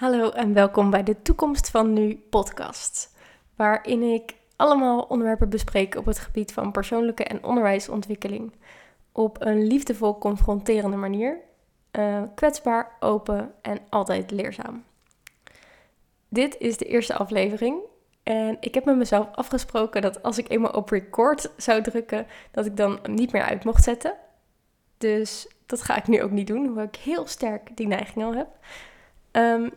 Hallo en welkom bij de Toekomst van Nu podcast, waarin ik allemaal onderwerpen bespreek op het gebied van persoonlijke en onderwijsontwikkeling op een liefdevol confronterende manier, uh, kwetsbaar, open en altijd leerzaam. Dit is de eerste aflevering en ik heb met mezelf afgesproken dat als ik eenmaal op record zou drukken, dat ik dan niet meer uit mocht zetten. Dus dat ga ik nu ook niet doen, hoewel ik heel sterk die neiging al heb. Um,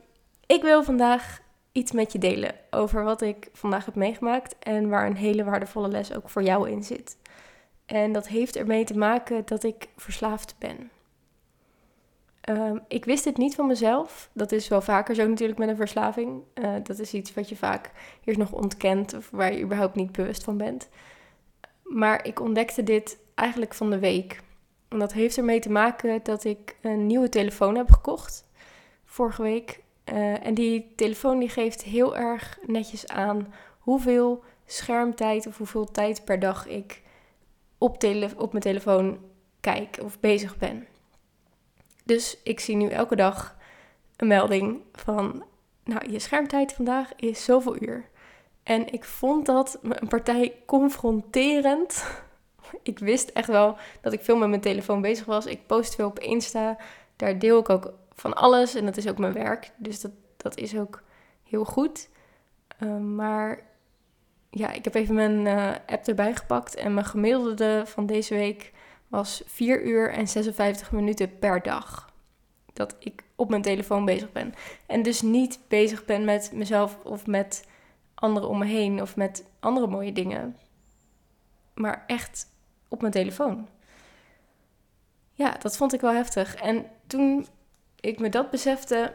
ik wil vandaag iets met je delen over wat ik vandaag heb meegemaakt en waar een hele waardevolle les ook voor jou in zit. En dat heeft ermee te maken dat ik verslaafd ben. Um, ik wist het niet van mezelf. Dat is wel vaker zo natuurlijk met een verslaving. Uh, dat is iets wat je vaak eerst nog ontkent of waar je überhaupt niet bewust van bent. Maar ik ontdekte dit eigenlijk van de week. En dat heeft ermee te maken dat ik een nieuwe telefoon heb gekocht vorige week. Uh, en die telefoon die geeft heel erg netjes aan hoeveel schermtijd of hoeveel tijd per dag ik op, tele op mijn telefoon kijk of bezig ben. Dus ik zie nu elke dag een melding van, nou, je schermtijd vandaag is zoveel uur. En ik vond dat een partij confronterend. Ik wist echt wel dat ik veel met mijn telefoon bezig was. Ik post veel op Insta. Daar deel ik ook van alles en dat is ook mijn werk. Dus dat, dat is ook heel goed. Ehm, maar ja, ik heb even mijn uh, app erbij gepakt en mijn gemiddelde van deze week was 4 uur en 56 minuten per dag. Dat ik op mijn telefoon bezig ben. En dus niet bezig ben met mezelf of met anderen om me heen of met andere mooie dingen. Maar echt op mijn telefoon. Ja, dat vond ik wel heftig. En toen ik me dat besefte,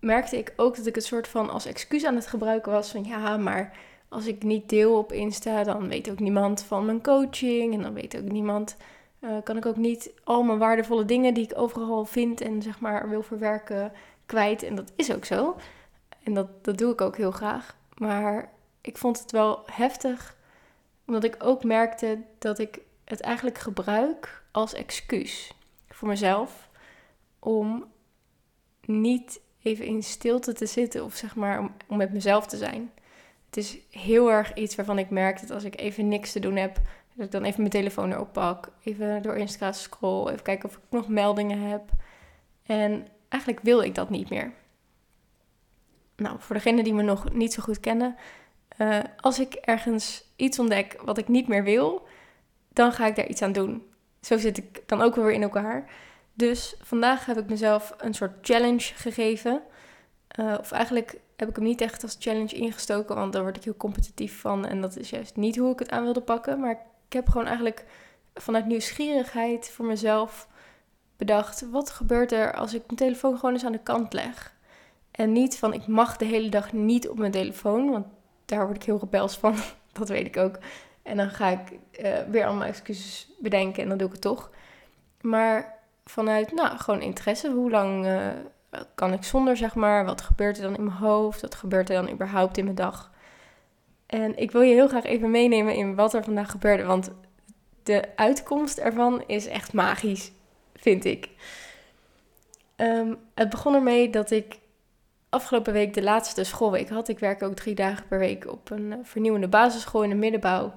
merkte ik ook dat ik het soort van als excuus aan het gebruiken was. Van ja, maar als ik niet deel op Insta, dan weet ook niemand van mijn coaching. En dan weet ook niemand, uh, kan ik ook niet al mijn waardevolle dingen die ik overal vind en zeg maar wil verwerken kwijt. En dat is ook zo. En dat, dat doe ik ook heel graag. Maar ik vond het wel heftig, omdat ik ook merkte dat ik het eigenlijk gebruik als excuus voor mezelf om niet even in stilte te zitten of zeg maar om, met mezelf te zijn. Het is heel erg iets waarvan ik merk dat als ik even niks te doen heb, dat ik dan even mijn telefoon erop pak, even door Insta scroll, even kijken of ik nog meldingen heb. En eigenlijk wil ik dat niet meer. Nou, voor degenen die me nog niet zo goed kennen, uh, als ik ergens iets ontdek wat ik niet meer wil, dan ga ik daar iets aan doen. Zo zit ik dan ook weer in elkaar. Dus vandaag heb ik mezelf een soort challenge gegeven. Uh, of eigenlijk heb ik hem niet echt als challenge ingestoken, want daar word ik heel competitief van. En dat is juist niet hoe ik het aan wilde pakken. Maar ik heb gewoon eigenlijk vanuit nieuwsgierigheid voor mezelf bedacht: wat gebeurt er als ik mijn telefoon gewoon eens aan de kant leg? En niet van ik mag de hele dag niet op mijn telefoon, want daar word ik heel rebels van. dat weet ik ook. En dan ga ik uh, weer allemaal excuses bedenken en dan doe ik het toch. Maar vanuit, nou, gewoon interesse. Hoe lang uh, kan ik zonder, zeg maar? Wat gebeurt er dan in mijn hoofd? Wat gebeurt er dan überhaupt in mijn dag? En ik wil je heel graag even meenemen in wat er vandaag gebeurde. Want de uitkomst ervan is echt magisch, vind ik. Um, het begon ermee dat ik afgelopen week de laatste schoolweek had. Ik werk ook drie dagen per week op een eh, vernieuwende basisschool in de middenbouw.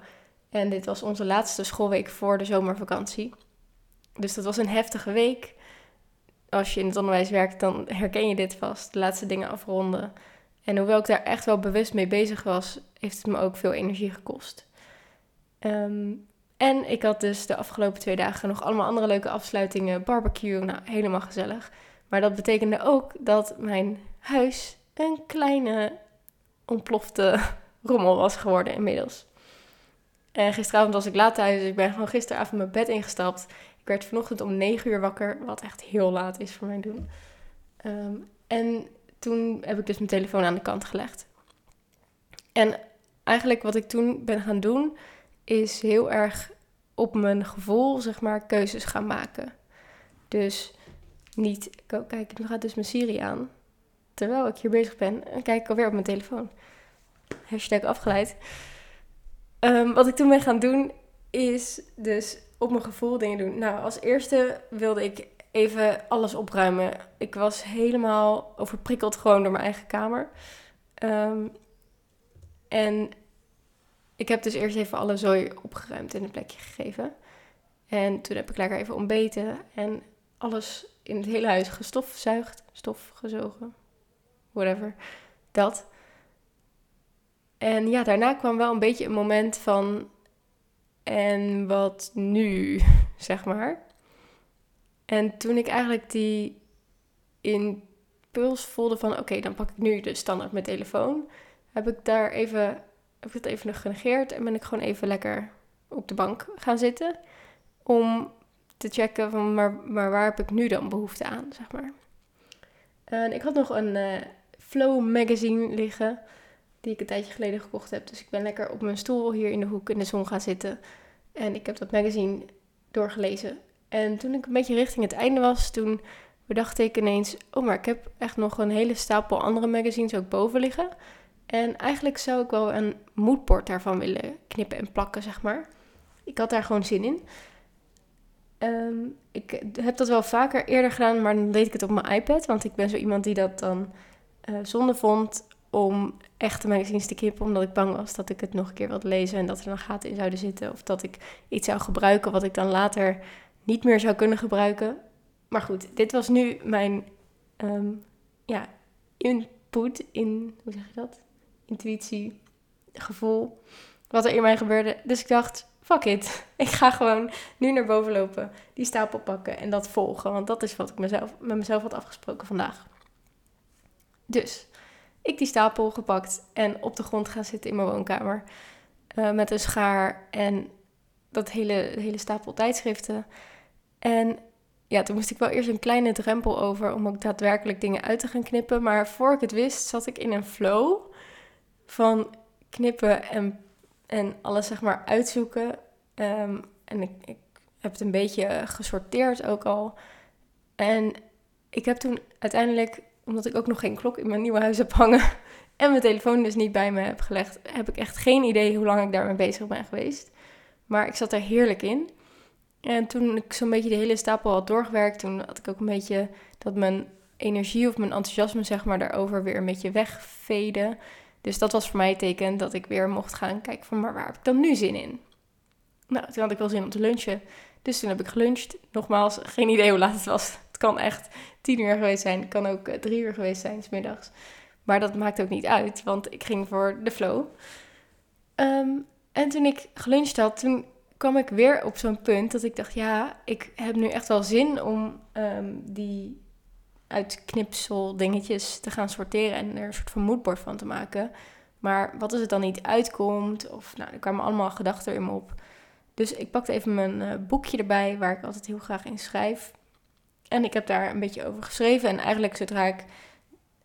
En dit was onze laatste schoolweek voor de zomervakantie. Dus dat was een heftige week. Als je in het onderwijs werkt, dan herken je dit vast. De laatste dingen afronden. En hoewel ik daar echt wel bewust mee bezig was, heeft het me ook veel energie gekost. Ehm, en ik had dus de afgelopen twee dagen nog allemaal andere leuke afsluitingen, barbecue, nou helemaal gezellig. Maar dat betekende ook dat mijn huis een kleine ontplofte rommel was geworden inmiddels. En gisteravond was ik laat thuis, dus ik ben gewoon gisteravond mijn bed ingestapt. Ik werd vanochtend om 9 uur wakker, wat echt heel laat is voor mijn doen. Ehm, en toen heb ik dus mijn telefoon aan de kant gelegd. En eigenlijk wat ik toen ben gaan doen, is heel erg op mijn gevoel, zeg maar, keuzes gaan maken. Dus niet, kijk, nu gaat dus mijn Siri aan. Terwijl ik hier bezig ben, en kijk ik alweer op mijn telefoon. Hashtag afgeleid. Um, wat ik toen ben gaan doen, is dus op mijn gevoel dingen doen. Nou, als eerste wilde ik even alles opruimen. Ik was helemaal overprikkeld gewoon door mijn eigen kamer. Ehm, en ik heb dus eerst even alle zooi opgeruimd en een plekje gegeven. En toen heb ik lekker even ontbeten en alles in het hele huis gestofzuigd, stof gezogen, whatever, dat. En ja, daarna kwam wel een beetje een moment van, en wat nu, zeg maar. En toen ik eigenlijk die impuls voelde van, oké, dan pak ik nu de standaard mijn telefoon, heb ik daar even, heb ik het even genegeerd en ben ik gewoon even lekker op de bank gaan zitten om te checken van, maar, maar waar heb ik nu dan behoefte aan, zeg maar. En ik had nog een uh, Flow magazine liggen, die ik een tijdje geleden gekocht heb. Dus ik ben lekker op mijn stoel hier in de hoek in de zon gaan zitten. En ik heb dat magazine doorgelezen. En toen ik een beetje richting het einde was, toen bedacht ik ineens... Oh, maar ik heb echt nog een hele stapel andere magazines ook boven liggen. En eigenlijk zou ik wel een moodboard daarvan willen knippen en plakken, zeg maar. Ik had daar gewoon zin in. Ehm, ik heb dat wel vaker eerder gedaan, maar dan deed ik het op mijn iPad. Want ik ben zo iemand die dat dan uh, zonde vond om echte magazines te knippen. Omdat ik bang was dat ik het nog een keer wilde lezen en dat er dan gaten in zouden zitten. Of dat ik iets zou gebruiken wat ik dan later niet meer zou kunnen gebruiken. Maar goed, dit was nu mijn ehm, ja, input in, hoe zeg je dat? Intuïtie, gevoel, wat er in mij gebeurde. Dus ik dacht, fuck it. Ik ga gewoon nu naar boven lopen, die stapel pakken en dat volgen. Want dat is wat ik mezelf, met mezelf had afgesproken vandaag. Dus ik die stapel gepakt en op de grond gaan zitten in mijn woonkamer. Uh, met een schaar en dat hele, hele stapel tijdschriften. En ja, toen moest ik wel eerst een kleine drempel over om ook daadwerkelijk dingen uit te gaan knippen. Maar voor ik het wist, zat ik in een flow van knippen en en alles zeg maar uitzoeken. Ehm, en ik, ik heb het een beetje gesorteerd ook al. En ik heb toen uiteindelijk, omdat ik ook nog geen klok in mijn nieuwe huis heb hangen en mijn telefoon dus niet bij me heb gelegd, heb ik echt geen idee hoe lang ik daarmee bezig ben geweest. Maar ik zat er heerlijk in. En toen ik zo'n beetje de hele stapel had doorgewerkt, toen had ik ook een beetje dat mijn energie of mijn enthousiasme zeg maar daarover weer een beetje wegveden. Dus dat was voor mij teken dat ik weer mocht gaan kijken van, maar waar heb ik dan nu zin in? Nou, toen had ik wel zin om te lunchen. Dus toen heb ik geluncht. Nogmaals, geen idee hoe laat het was. Het kan echt tien uur geweest zijn. Het kan ook eh, drie uur geweest zijn, s middags. Maar dat maakt ook niet uit, want ik ging voor de flow. Ehm, en toen ik geluncht had, toen kwam ik weer op zo'n punt dat ik dacht, ja, ik heb nu echt wel zin om um, die uitknipsel dingetjes te gaan sorteren en er een soort van moodboard van te maken. Maar wat als het dan niet uitkomt? Of nou, er kwamen allemaal gedachten in me op. Dus ik pakte even mijn uh, boekje erbij, waar ik altijd heel graag in schrijf. En ik heb daar een beetje over geschreven. En eigenlijk zodra ik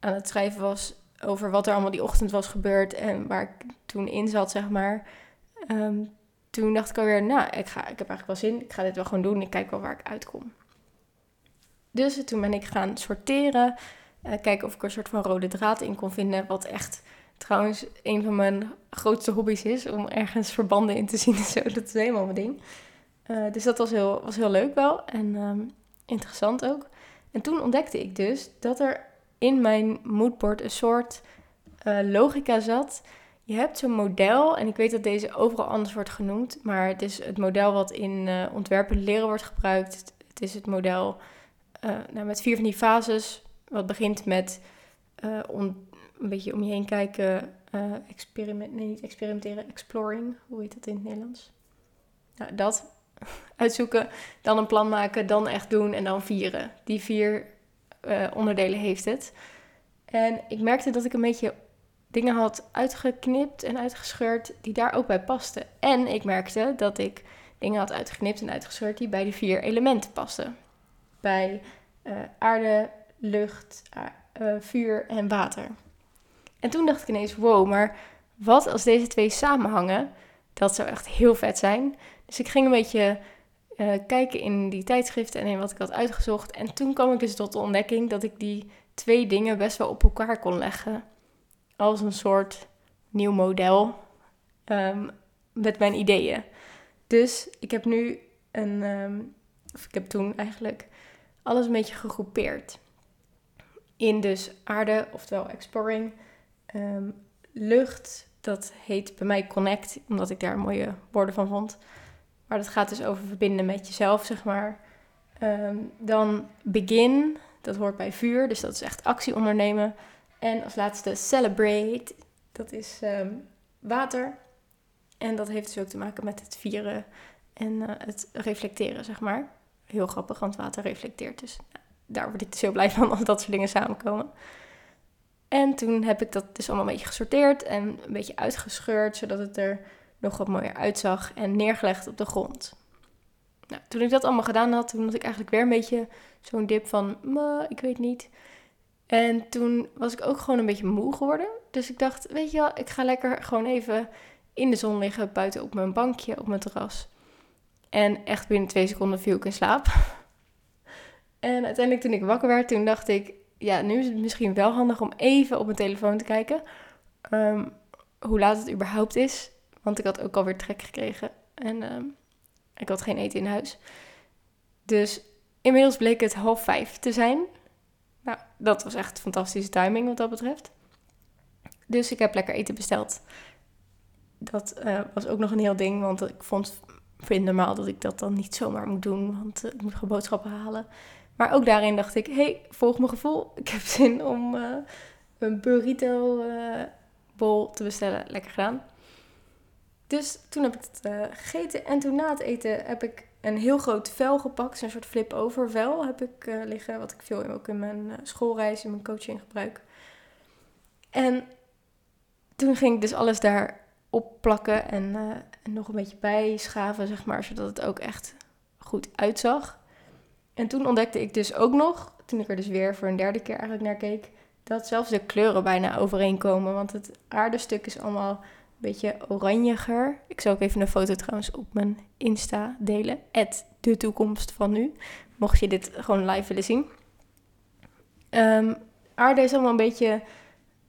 aan het schrijven was over wat er allemaal die ochtend was gebeurd en waar ik toen in zat, zeg maar. Um, toen dacht ik alweer, nou, ik, ga, ik heb eigenlijk wel zin. Ik ga dit wel gewoon doen. Ik kijk wel waar ik uitkom. Dus toen ben ik gaan sorteren. Uh, kijken of ik er een soort van rode draad in kon vinden. Wat echt trouwens een van mijn grootste hobby's is. Om ergens verbanden in te zien en zo. Dat is helemaal mijn ding. Uh, dus dat was heel, was heel leuk wel. En um, interessant ook. En toen ontdekte ik dus dat er in mijn moodboard een soort uh, logica zat. Je hebt zo'n model, en ik weet dat deze overal anders wordt genoemd, maar het is het model wat in uh, ontwerpen leren wordt gebruikt. Het is het model uh, nou, met vier van die fases. Wat begint met een beetje om je heen kijken, experiment, nee niet experimenteren, exploring, hoe heet dat in het Nederlands? Nou, dat uitzoeken, dan een plan maken, dan echt doen en dan vieren. Die vier onderdelen heeft het. En ik merkte dat ik een beetje dingen had uitgeknipt en uitgescheurd die daar ook bij pasten. En ik merkte dat ik dingen had uitgeknipt en uitgescheurd die bij de vier elementen pasten bij uh, aarde, lucht, uh, vuur en water. En toen dacht ik ineens, wow, maar wat als deze twee samenhangen? Dat zou echt heel vet zijn. Dus ik ging een beetje uh, kijken in die tijdschriften en in wat ik had uitgezocht. En toen kwam ik dus tot de ontdekking dat ik die twee dingen best wel op elkaar kon leggen. Als een soort nieuw model um, met mijn ideeën. Dus ik heb nu een, um, of ik heb toen eigenlijk alles een beetje gegroepeerd. In dus aarde, oftewel exploring, ehm, lucht, dat heet bij mij connect, omdat ik daar mooie woorden van vond. Maar dat gaat dus over verbinden met jezelf, zeg maar. Ehm, dan begin, dat hoort bij vuur, dus dat is echt actie ondernemen. En als laatste celebrate, dat is ehm, water. En dat heeft dus ook te maken met het vieren en eh, het reflecteren, zeg maar. Heel grappig, want water reflecteert. Dus daar word ik dus heel blij van als dat soort dingen samenkomen. En toen heb ik dat dus allemaal een beetje gesorteerd en een beetje uitgescheurd, zodat het er nog wat mooier uitzag en neergelegd op de grond. Nou, toen ik dat allemaal gedaan had, toen had ik eigenlijk weer een beetje zo'n dip van, ik weet niet. En toen was ik ook gewoon een beetje moe geworden. Dus ik dacht, weet je wel, ik ga lekker gewoon even in de zon liggen, buiten op mijn bankje, op mijn terras. En echt binnen twee seconden viel ik in slaap. En uiteindelijk toen ik wakker werd, toen dacht ik, ja, nu is het misschien wel handig om even op mijn telefoon te kijken. Ehm, hoe laat het überhaupt is. Want ik had ook alweer trek gekregen. En ehm, ik had geen eten in huis. Dus inmiddels bleek het half vijf te zijn. Nou, dat was echt fantastische timing wat dat betreft. Dus ik heb lekker eten besteld. Dat uh, was ook nog een heel ding, want ik vond, vind normaal dat ik dat dan niet zomaar moet doen, want uh, ik moet boodschappen halen. Maar ook daarin dacht ik, hey, volg mijn gevoel. Ik heb zin om uh, een burrito bol te bestellen. Lekker gedaan. Dus toen heb ik het gegeten en toen na het eten heb ik een heel groot vel gepakt. Een soort flip-over vel heb ik uh, liggen. Wat ik veel ook in mijn uh, schoolreis, in mijn coaching gebruik. En toen ging ik dus alles daar opplakken en, en nog een beetje bijschaven, zeg maar. Zodat het ook echt goed uitzag. En toen ontdekte ik dus ook nog, toen ik er dus weer voor een derde keer eigenlijk naar keek, dat zelfs de kleuren bijna overeenkomen. Want het aardestuk is allemaal beetje oranjiger. Ik zal ook even een foto trouwens op mijn Insta delen. de toekomst van nu. Mocht je dit gewoon live willen zien. Um, aarde is allemaal een beetje, een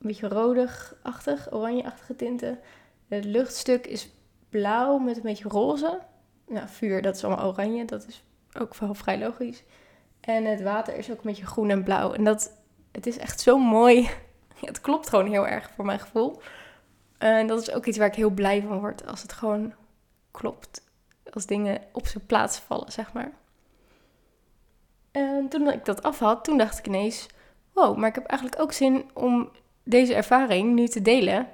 beetje rodig-achtig, oranje-achtige tinten. Het luchtstuk is blauw met een beetje roze. Nou, vuur, dat is allemaal oranje. Dat is ook wel vrij logisch. En het water is ook een beetje groen en blauw. En dat, het is echt zo mooi. het klopt gewoon heel erg voor mijn gevoel. En dat is ook iets waar ik heel blij van word als het gewoon klopt. Als dingen op zijn plaats vallen, zeg maar. En toen ik dat af had, toen dacht ik ineens: wow, maar ik heb eigenlijk ook zin om deze ervaring nu te delen.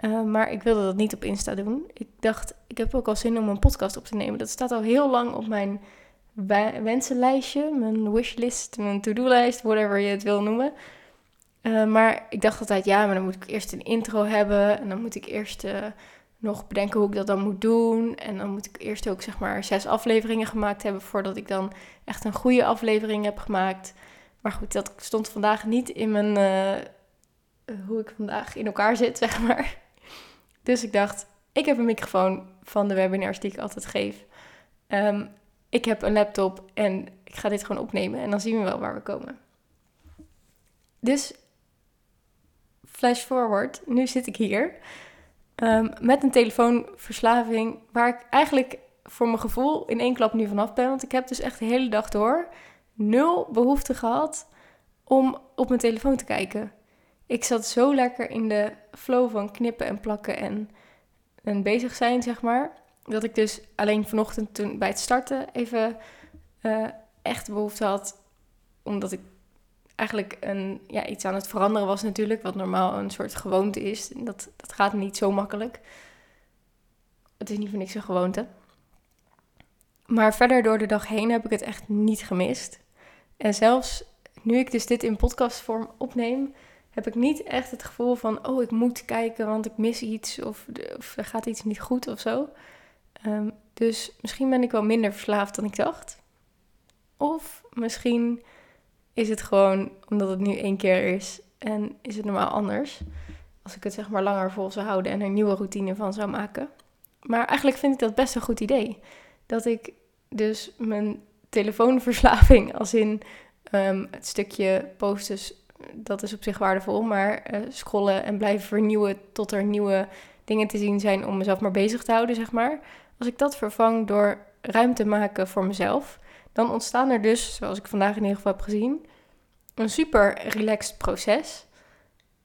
Uh, maar ik wilde dat niet op Insta doen. Ik dacht, ik heb ook al zin om een podcast op te nemen. Dat staat al heel lang op mijn wensenlijstje, mijn wishlist, mijn to-do-lijst, whatever je het wil noemen. Eh, maar ik dacht altijd, ja, maar dan moet ik eerst een intro hebben. En dan moet ik eerst uh, nog bedenken hoe ik dat dan moet doen. En dan moet ik eerst ook zeg maar zes afleveringen gemaakt hebben voordat ik dan echt een goede aflevering heb gemaakt. Maar goed, dat stond vandaag niet in mijn, uh, hoe ik vandaag in elkaar zit, zeg maar. Dus ik dacht, ik heb een microfoon van de webinars die ik altijd geef. Um, ik heb een laptop en ik ga dit gewoon opnemen en dan zien we wel waar we komen. Dus flash forward, nu zit ik hier um, met een telefoonverslaving waar ik eigenlijk voor mijn gevoel in één klap nu vanaf ben. Want ik heb dus echt de hele dag door nul behoefte gehad om op mijn telefoon te kijken. Ik zat zo lekker in de flow van knippen en plakken en, bezig zijn, zeg maar. Dat ik dus alleen vanochtend toen bij het starten even uh, echt behoefte had. Omdat ik eigenlijk een, ja, iets aan het veranderen was natuurlijk. Wat normaal een soort gewoonte is. Dat, dat gaat niet zo makkelijk. Het is niet voor niks een gewoonte. Maar verder door de dag heen heb ik het echt niet gemist. En zelfs nu ik dus dit in podcastvorm opneem, heb ik niet echt het gevoel van, oh, ik moet kijken, want ik mis iets of, of er gaat iets niet goed of zo. Um, dus misschien ben ik wel minder verslaafd dan ik dacht. Of misschien is het gewoon omdat het nu één keer is en is het normaal anders. Als ik het zeg maar langer vol zou houden en er een nieuwe routine van zou maken. Maar eigenlijk vind ik dat best een goed idee. Dat ik dus mijn telefoonverslaving, als in um, het stukje posten, dat is op zich waardevol. Maar uh, scrollen en blijven vernieuwen tot er nieuwe dingen te zien zijn om mezelf maar bezig te houden, zeg maar. Als ik dat vervang door ruimte maken voor mezelf, dan ontstaan er dus, zoals ik vandaag in ieder geval heb gezien, een super relaxed proces.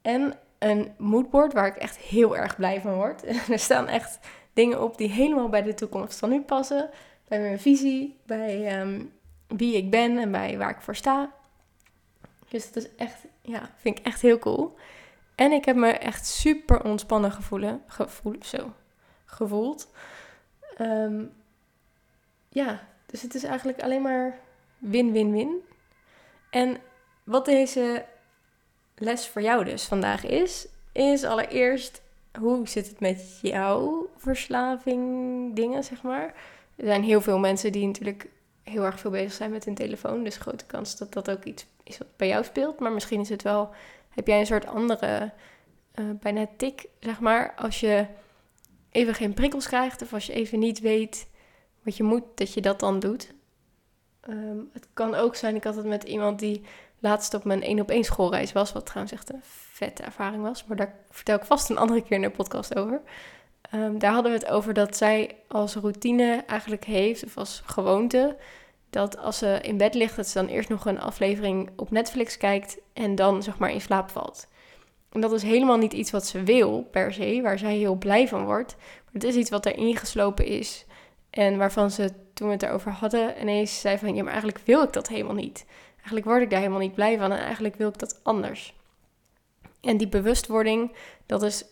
En een moodboard waar ik echt heel erg blij van word. er staan echt dingen op die helemaal bij de toekomst van nu passen. Bij mijn visie, bij ehm, wie ik ben en bij waar ik voor sta. Dus dat is echt, ja, vind ik echt heel cool. En ik heb me echt super ontspannen gevoelen, gevoel, zo, gevoeld. Ehm, ja, dus het is eigenlijk alleen maar win-win-win. En wat deze les voor jou dus vandaag is, is allereerst hoe zit het met jouw verslaving dingen, zeg maar. Er zijn heel veel mensen die natuurlijk heel erg veel bezig zijn met hun telefoon. Dus grote kans dat dat ook iets is wat bij jou speelt. Maar misschien is het wel, heb jij een soort andere, uh, bijna tik, zeg maar. Als je even geen prikkels krijgt of als je even niet weet wat je moet, dat je dat dan doet. Ehm, het kan ook zijn, ik had het met iemand die laatst op mijn één op één schoolreis was, wat trouwens echt een vette ervaring was, maar daar vertel ik vast een andere keer in de podcast over. Ehm, daar hadden we het over dat zij als routine eigenlijk heeft, of als gewoonte, dat als ze in bed ligt, dat ze dan eerst nog een aflevering op Netflix kijkt en dan zeg maar in slaap valt. En dat is helemaal niet iets wat ze wil per se, waar zij heel blij van wordt. Maar het is iets wat er ingeslopen is en waarvan ze toen we het erover hadden ineens zei van ja, maar eigenlijk wil ik dat helemaal niet. Eigenlijk word ik daar helemaal niet blij van en eigenlijk wil ik dat anders. En die bewustwording, dat is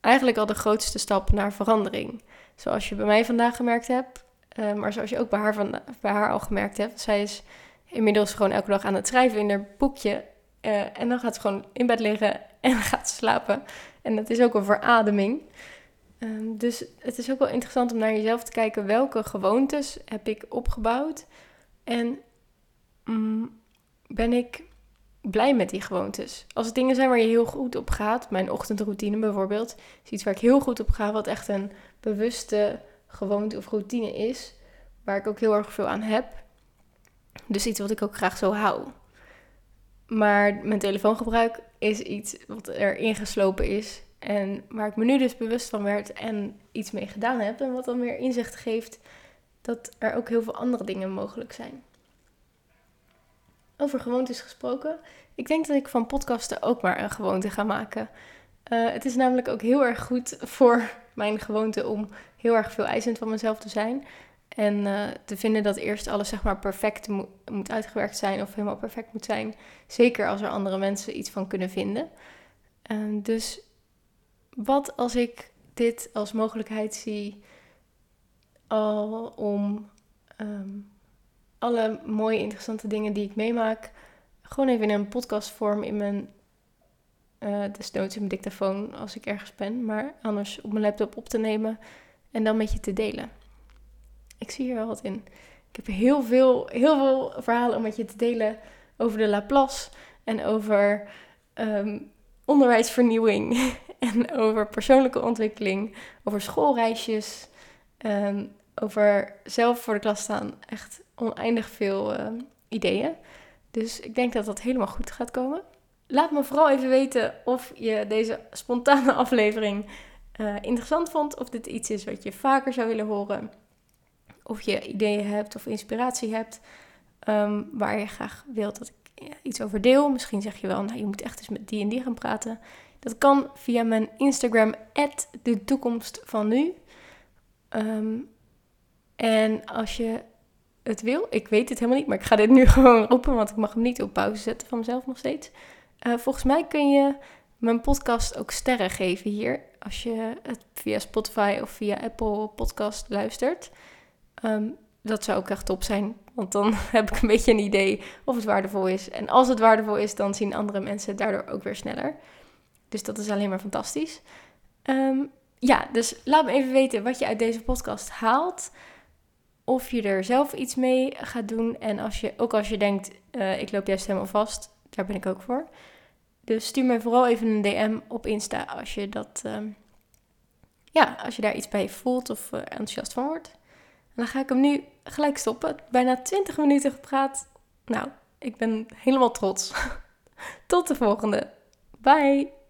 eigenlijk al de grootste stap naar verandering. Zoals je bij mij vandaag gemerkt hebt, uh, maar zoals je ook bij haar, van, bij haar al gemerkt hebt. Zij is inmiddels gewoon elke dag aan het schrijven in haar boekje. Uh, en dan gaat ze gewoon in bed liggen en gaat slapen. En dat is ook een verademing. Um, dus het is ook wel interessant om naar jezelf te kijken. Welke gewoontes heb ik opgebouwd? En mm, ben ik blij met die gewoontes. Als het dingen zijn waar je heel goed op gaat, mijn ochtendroutine bijvoorbeeld, is iets waar ik heel goed op ga, wat echt een bewuste gewoonte of routine is, waar ik ook heel erg veel aan heb. Dus iets wat ik ook graag zo hou. Maar mijn telefoongebruik is iets wat er ingeslopen is en waar ik me nu dus bewust van werd en iets mee gedaan heb en wat dan weer inzicht geeft dat er ook heel veel andere dingen mogelijk zijn. Over gewoontes gesproken. Ik denk dat ik van podcasten ook maar een gewoonte ga maken. Uh, het is namelijk ook heel erg goed voor mijn gewoonte om heel erg veel eisend van mezelf te zijn. En uh, te vinden dat eerst alles zeg maar perfect mo moet uitgewerkt zijn of helemaal perfect moet zijn. Zeker als er andere mensen iets van kunnen vinden. Uh, dus wat als ik dit als mogelijkheid zie al om um, alle mooie, interessante dingen die ik meemaak, gewoon even in een podcastvorm in mijn, uh, desnoods in mijn dictafoon als ik ergens ben, maar anders op mijn laptop op te nemen en dan met je te delen. Ik zie hier wel wat in. Ik heb heel veel, heel veel verhalen om met je te delen over de Laplace en over um, onderwijsvernieuwing en over persoonlijke ontwikkeling, over schoolreisjes, um, over zelf voor de klas staan. Echt oneindig veel uh, ideeën. Dus ik denk dat dat helemaal goed gaat komen. Laat me vooral even weten of je deze spontane aflevering uh, interessant vond. Of dit iets is wat je vaker zou willen horen. Of je ideeën hebt of inspiratie hebt. Um, waar je graag wilt dat ik iets over deel. Misschien zeg je wel, nou je moet echt eens met die en die gaan praten. Dat kan via mijn Instagram, de toekomst van nu. Um, en als je het wil. Ik weet het helemaal niet, maar ik ga dit nu gewoon roepen, want ik mag hem niet op pauze zetten van mezelf nog steeds. Uh, volgens mij kun je mijn podcast ook sterren geven hier, als je het via Spotify of via Apple Podcast luistert. Um, dat zou ook echt top zijn, want dan heb ik een beetje een idee of het waardevol is. En als het waardevol is, dan zien andere mensen het daardoor ook weer sneller. Dus dat is alleen maar fantastisch. Um, ja, dus laat me even weten wat je uit deze podcast haalt of je er zelf iets mee gaat doen. En als je, ook als je denkt, uh, ik loop juist helemaal vast, daar ben ik ook voor. Dus stuur me vooral even een DM op Insta als je dat, uh, ja, als je daar iets bij voelt of uh, enthousiast van wordt. En dan ga ik hem nu gelijk stoppen. Bijna 20 minuten gepraat. Nou, ik ben helemaal trots. Tot de volgende. Bye!